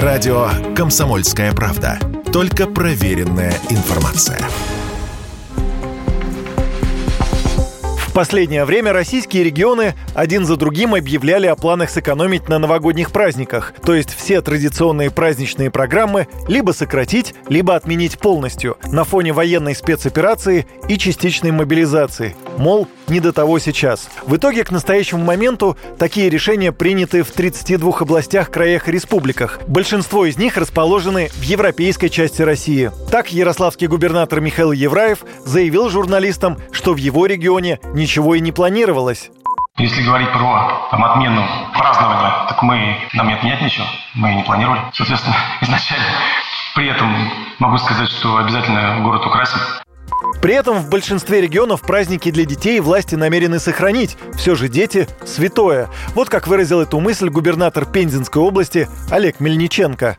Радио «Комсомольская правда». Только проверенная информация. В последнее время российские регионы один за другим объявляли о планах сэкономить на новогодних праздниках. То есть все традиционные праздничные программы либо сократить, либо отменить полностью на фоне военной спецоперации и частичной мобилизации. Мол, не до того сейчас. В итоге к настоящему моменту такие решения приняты в 32 областях, краях и республиках. Большинство из них расположены в европейской части России. Так ярославский губернатор Михаил Евраев заявил журналистам, что в его регионе ничего и не планировалось. Если говорить про там, отмену празднования, так мы нам не отменять ничего, мы и не планировали. Соответственно, изначально. При этом могу сказать, что обязательно город украсим. При этом в большинстве регионов праздники для детей власти намерены сохранить. Все же дети – святое. Вот как выразил эту мысль губернатор Пензенской области Олег Мельниченко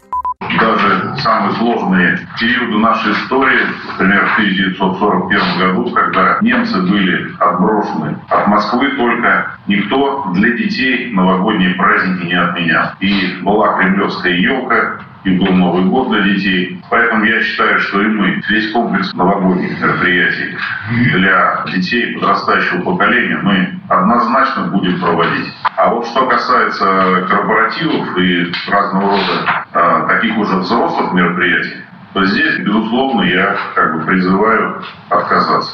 даже самые сложные периоды нашей истории, например, в 1941 году, когда немцы были отброшены от Москвы, только никто для детей новогодние праздники не отменял. И была кремлевская елка, и был Новый год для детей. Поэтому я считаю, что и мы весь комплекс новогодних мероприятий для детей подрастающего поколения мы однозначно будем проводить. А вот что касается корпоративов и разного рода а, таких уже взрослых мероприятий, то здесь, безусловно, я как бы призываю отказаться.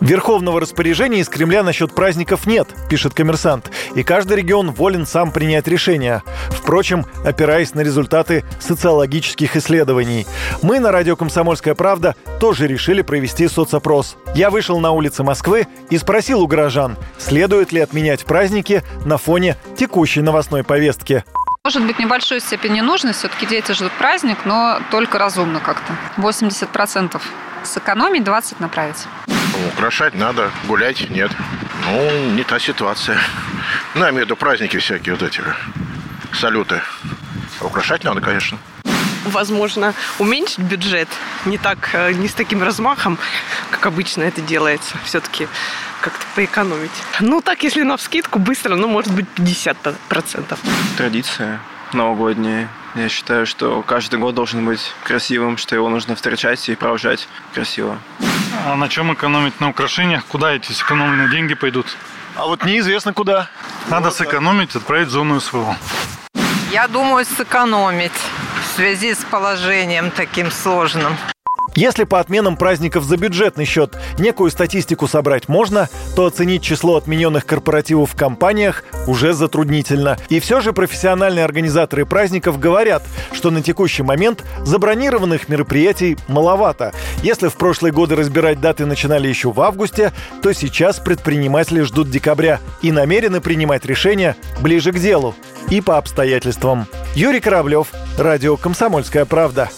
Верховного распоряжения из Кремля насчет праздников нет, пишет коммерсант, и каждый регион волен сам принять решение. Впрочем, опираясь на результаты социологических исследований. Мы на радио «Комсомольская правда» тоже решили провести соцопрос. Я вышел на улицы Москвы и спросил у горожан, следует ли отменять праздники на фоне текущей новостной повестки. Может быть, небольшой степени нужно. Все-таки дети ждут праздник, но только разумно как-то. 80% сэкономить, 20% направить. Украшать надо, гулять нет. Ну, не та ситуация. Ну, я имею в виду праздники всякие вот эти, салюты. Украшать надо, конечно возможно, уменьшить бюджет. Не так, э, не с таким размахом, как обычно это делается. Все-таки как-то поэкономить. Ну, так, если на вскидку, быстро, ну, может быть, 50%. Традиция новогодняя. Я считаю, что каждый год должен быть красивым, что его нужно встречать и провожать красиво. А на чем экономить? На украшениях? Куда эти сэкономленные деньги пойдут? А вот неизвестно куда. Надо сэкономить, отправить в зону СВО. Я думаю, сэкономить в связи с положением таким сложным. Если по отменам праздников за бюджетный счет некую статистику собрать можно, то оценить число отмененных корпоративов в компаниях уже затруднительно. И все же профессиональные организаторы праздников говорят, что на текущий момент забронированных мероприятий маловато. Если в прошлые годы разбирать даты начинали еще в августе, то сейчас предприниматели ждут декабря и намерены принимать решения ближе к делу и по обстоятельствам. Юрий Кораблев, Радио «Комсомольская правда».